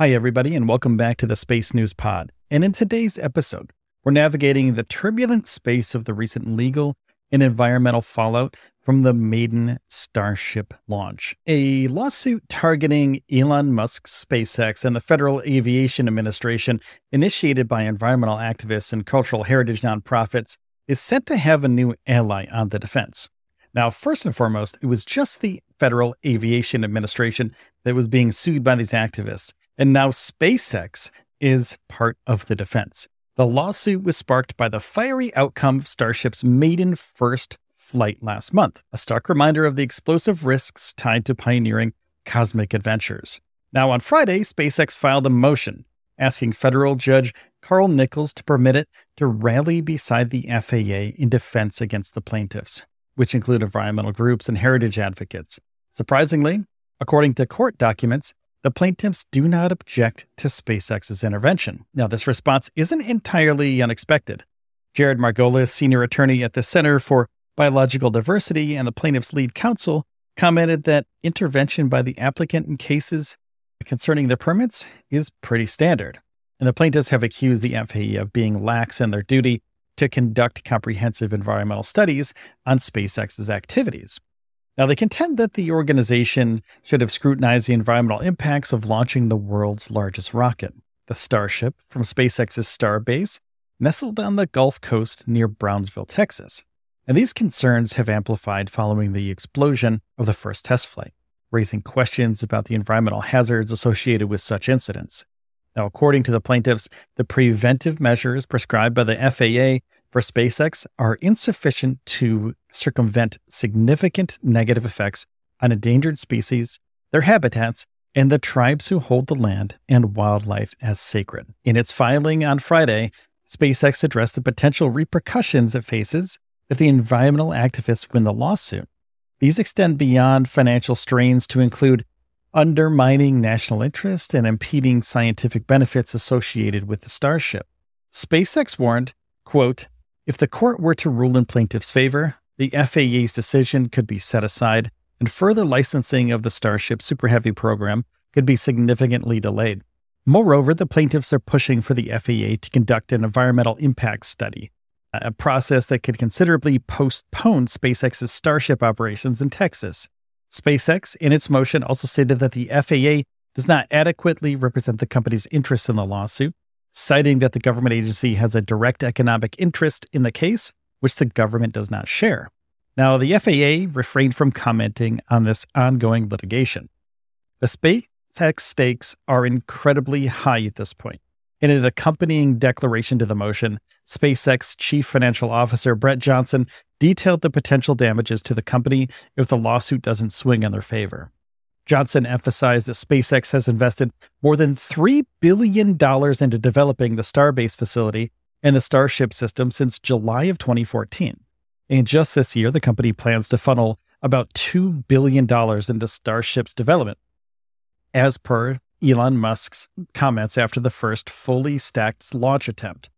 Hi, everybody, and welcome back to the Space News Pod. And in today's episode, we're navigating the turbulent space of the recent legal and environmental fallout from the maiden Starship launch. A lawsuit targeting Elon Musk's SpaceX and the Federal Aviation Administration, initiated by environmental activists and cultural heritage nonprofits, is set to have a new ally on the defense. Now, first and foremost, it was just the Federal Aviation Administration that was being sued by these activists. And now SpaceX is part of the defense. The lawsuit was sparked by the fiery outcome of Starship's maiden first flight last month, a stark reminder of the explosive risks tied to pioneering cosmic adventures. Now, on Friday, SpaceX filed a motion asking federal judge Carl Nichols to permit it to rally beside the FAA in defense against the plaintiffs, which include environmental groups and heritage advocates. Surprisingly, according to court documents, the plaintiffs do not object to SpaceX's intervention. Now, this response isn't entirely unexpected. Jared Margolis, senior attorney at the Center for Biological Diversity and the plaintiff's lead counsel, commented that intervention by the applicant in cases concerning the permits is pretty standard. And the plaintiffs have accused the FAA of being lax in their duty to conduct comprehensive environmental studies on SpaceX's activities. Now, they contend that the organization should have scrutinized the environmental impacts of launching the world's largest rocket, the Starship, from SpaceX's Starbase, nestled on the Gulf Coast near Brownsville, Texas. And these concerns have amplified following the explosion of the first test flight, raising questions about the environmental hazards associated with such incidents. Now, according to the plaintiffs, the preventive measures prescribed by the FAA for SpaceX are insufficient to circumvent significant negative effects on endangered species, their habitats, and the tribes who hold the land and wildlife as sacred. In its filing on Friday, SpaceX addressed the potential repercussions it faces if the environmental activists win the lawsuit. These extend beyond financial strains to include undermining national interest and impeding scientific benefits associated with the Starship. SpaceX warned, quote, if the court were to rule in plaintiff's favor, the FAA's decision could be set aside, and further licensing of the Starship Super Heavy program could be significantly delayed. Moreover, the plaintiffs are pushing for the FAA to conduct an environmental impact study, a process that could considerably postpone SpaceX's Starship operations in Texas. SpaceX, in its motion, also stated that the FAA does not adequately represent the company's interests in the lawsuit citing that the government agency has a direct economic interest in the case, which the government does not share. Now, the FAA refrained from commenting on this ongoing litigation. The SpaceX stakes are incredibly high at this point. In an accompanying declaration to the motion, SpaceX Chief Financial Officer Brett Johnson detailed the potential damages to the company if the lawsuit doesn't swing in their favor. Johnson emphasized that SpaceX has invested more than $3 billion into developing the Starbase facility and the Starship system since July of 2014. And just this year, the company plans to funnel about $2 billion into Starship's development, as per Elon Musk's comments after the first fully stacked launch attempt.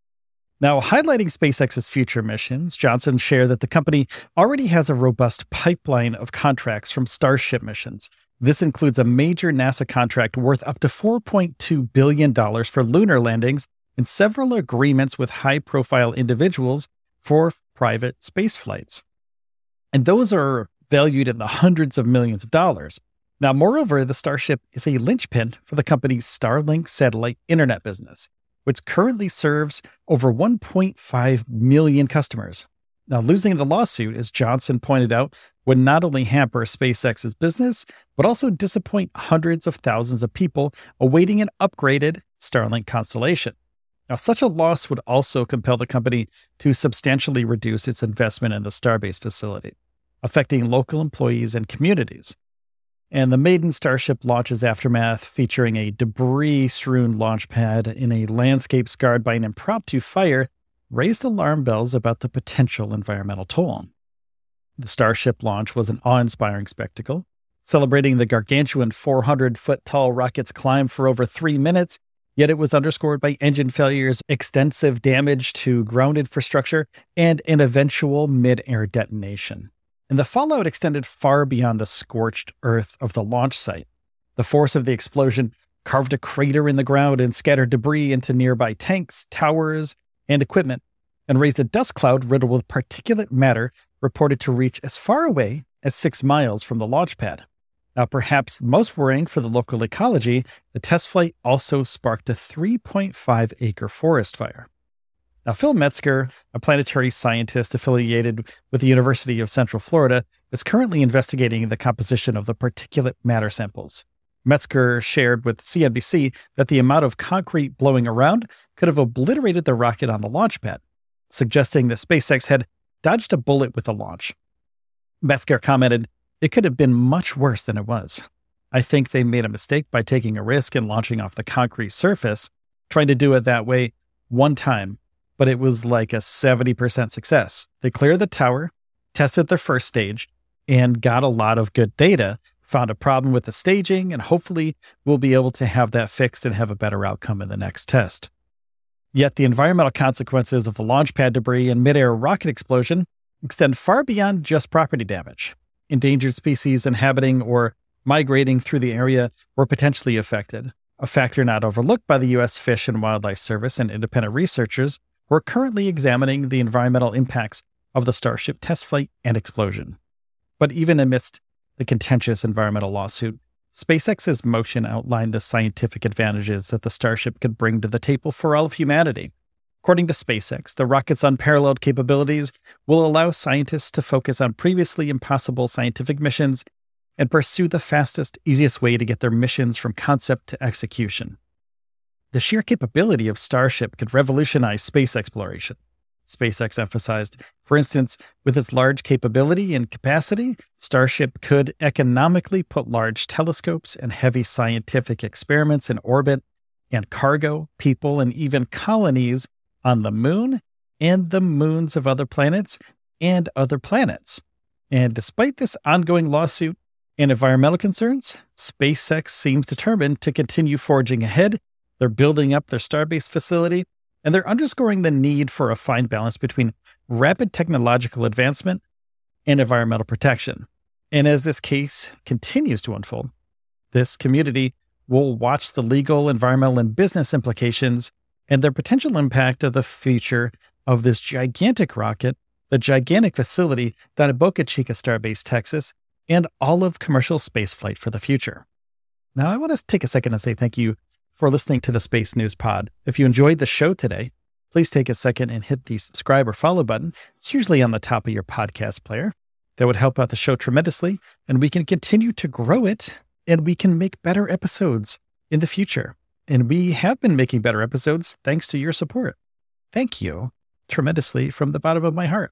Now, highlighting SpaceX's future missions, Johnson shared that the company already has a robust pipeline of contracts from Starship missions, this includes a major NASA contract worth up to $4.2 billion for lunar landings and several agreements with high profile individuals for private space flights. And those are valued in the hundreds of millions of dollars. Now, moreover, the Starship is a linchpin for the company's Starlink satellite internet business, which currently serves over 1.5 million customers. Now, losing the lawsuit, as Johnson pointed out, would not only hamper SpaceX's business, but also disappoint hundreds of thousands of people awaiting an upgraded Starlink constellation. Now, such a loss would also compel the company to substantially reduce its investment in the Starbase facility, affecting local employees and communities. and the maiden Starship launch's aftermath, featuring a debris strewn launch pad in a landscape scarred by an impromptu fire, raised alarm bells about the potential environmental toll. The Starship launch was an awe inspiring spectacle, celebrating the gargantuan 400 foot tall rocket's climb for over three minutes, yet it was underscored by engine failures, extensive damage to ground infrastructure, and an eventual mid air detonation and the fallout extended far beyond the scorched earth of the launch site. The force of the explosion carved a crater in the ground and scattered debris into nearby tanks, towers, and equipment, and raised a dust cloud riddled with particulate matter reported to reach as far away as six miles from the launch pad. Now, perhaps most worrying for the local ecology, the test flight also sparked a 3.5 acre forest fire. Now, Phil Metzger, a planetary scientist affiliated with the University of Central Florida, is currently investigating the composition of the particulate matter samples. Metzger shared with CNBC that the amount of concrete blowing around could have obliterated the rocket on the launch pad, suggesting that SpaceX had dodged a bullet with the launch. Metzger commented, It could have been much worse than it was. I think they made a mistake by taking a risk and launching off the concrete surface, trying to do it that way one time but it was like a 70% success. They cleared the tower, tested their first stage, and got a lot of good data, found a problem with the staging, and hopefully we'll be able to have that fixed and have a better outcome in the next test. Yet the environmental consequences of the launch pad debris and midair rocket explosion extend far beyond just property damage. Endangered species inhabiting or migrating through the area were potentially affected, a factor not overlooked by the U.S. Fish and Wildlife Service and independent researchers we're currently examining the environmental impacts of the Starship test flight and explosion. But even amidst the contentious environmental lawsuit, SpaceX's motion outlined the scientific advantages that the Starship could bring to the table for all of humanity. According to SpaceX, the rocket's unparalleled capabilities will allow scientists to focus on previously impossible scientific missions and pursue the fastest, easiest way to get their missions from concept to execution. The sheer capability of Starship could revolutionize space exploration. SpaceX emphasized, for instance, with its large capability and capacity, Starship could economically put large telescopes and heavy scientific experiments in orbit, and cargo, people, and even colonies on the moon and the moons of other planets and other planets. And despite this ongoing lawsuit and environmental concerns, SpaceX seems determined to continue forging ahead they're building up their Starbase facility, and they're underscoring the need for a fine balance between rapid technological advancement and environmental protection. And as this case continues to unfold, this community will watch the legal, environmental, and business implications and their potential impact of the future of this gigantic rocket, the gigantic facility down at Boca Chica Starbase, Texas, and all of commercial spaceflight for the future. Now, I want to take a second and say thank you for listening to the Space News Pod. If you enjoyed the show today, please take a second and hit the subscribe or follow button. It's usually on the top of your podcast player. That would help out the show tremendously, and we can continue to grow it and we can make better episodes in the future. And we have been making better episodes thanks to your support. Thank you tremendously from the bottom of my heart.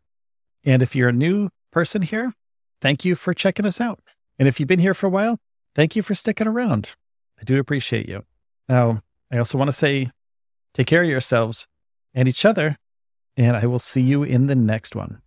And if you're a new person here, thank you for checking us out. And if you've been here for a while, thank you for sticking around. I do appreciate you. Now, I also want to say take care of yourselves and each other, and I will see you in the next one.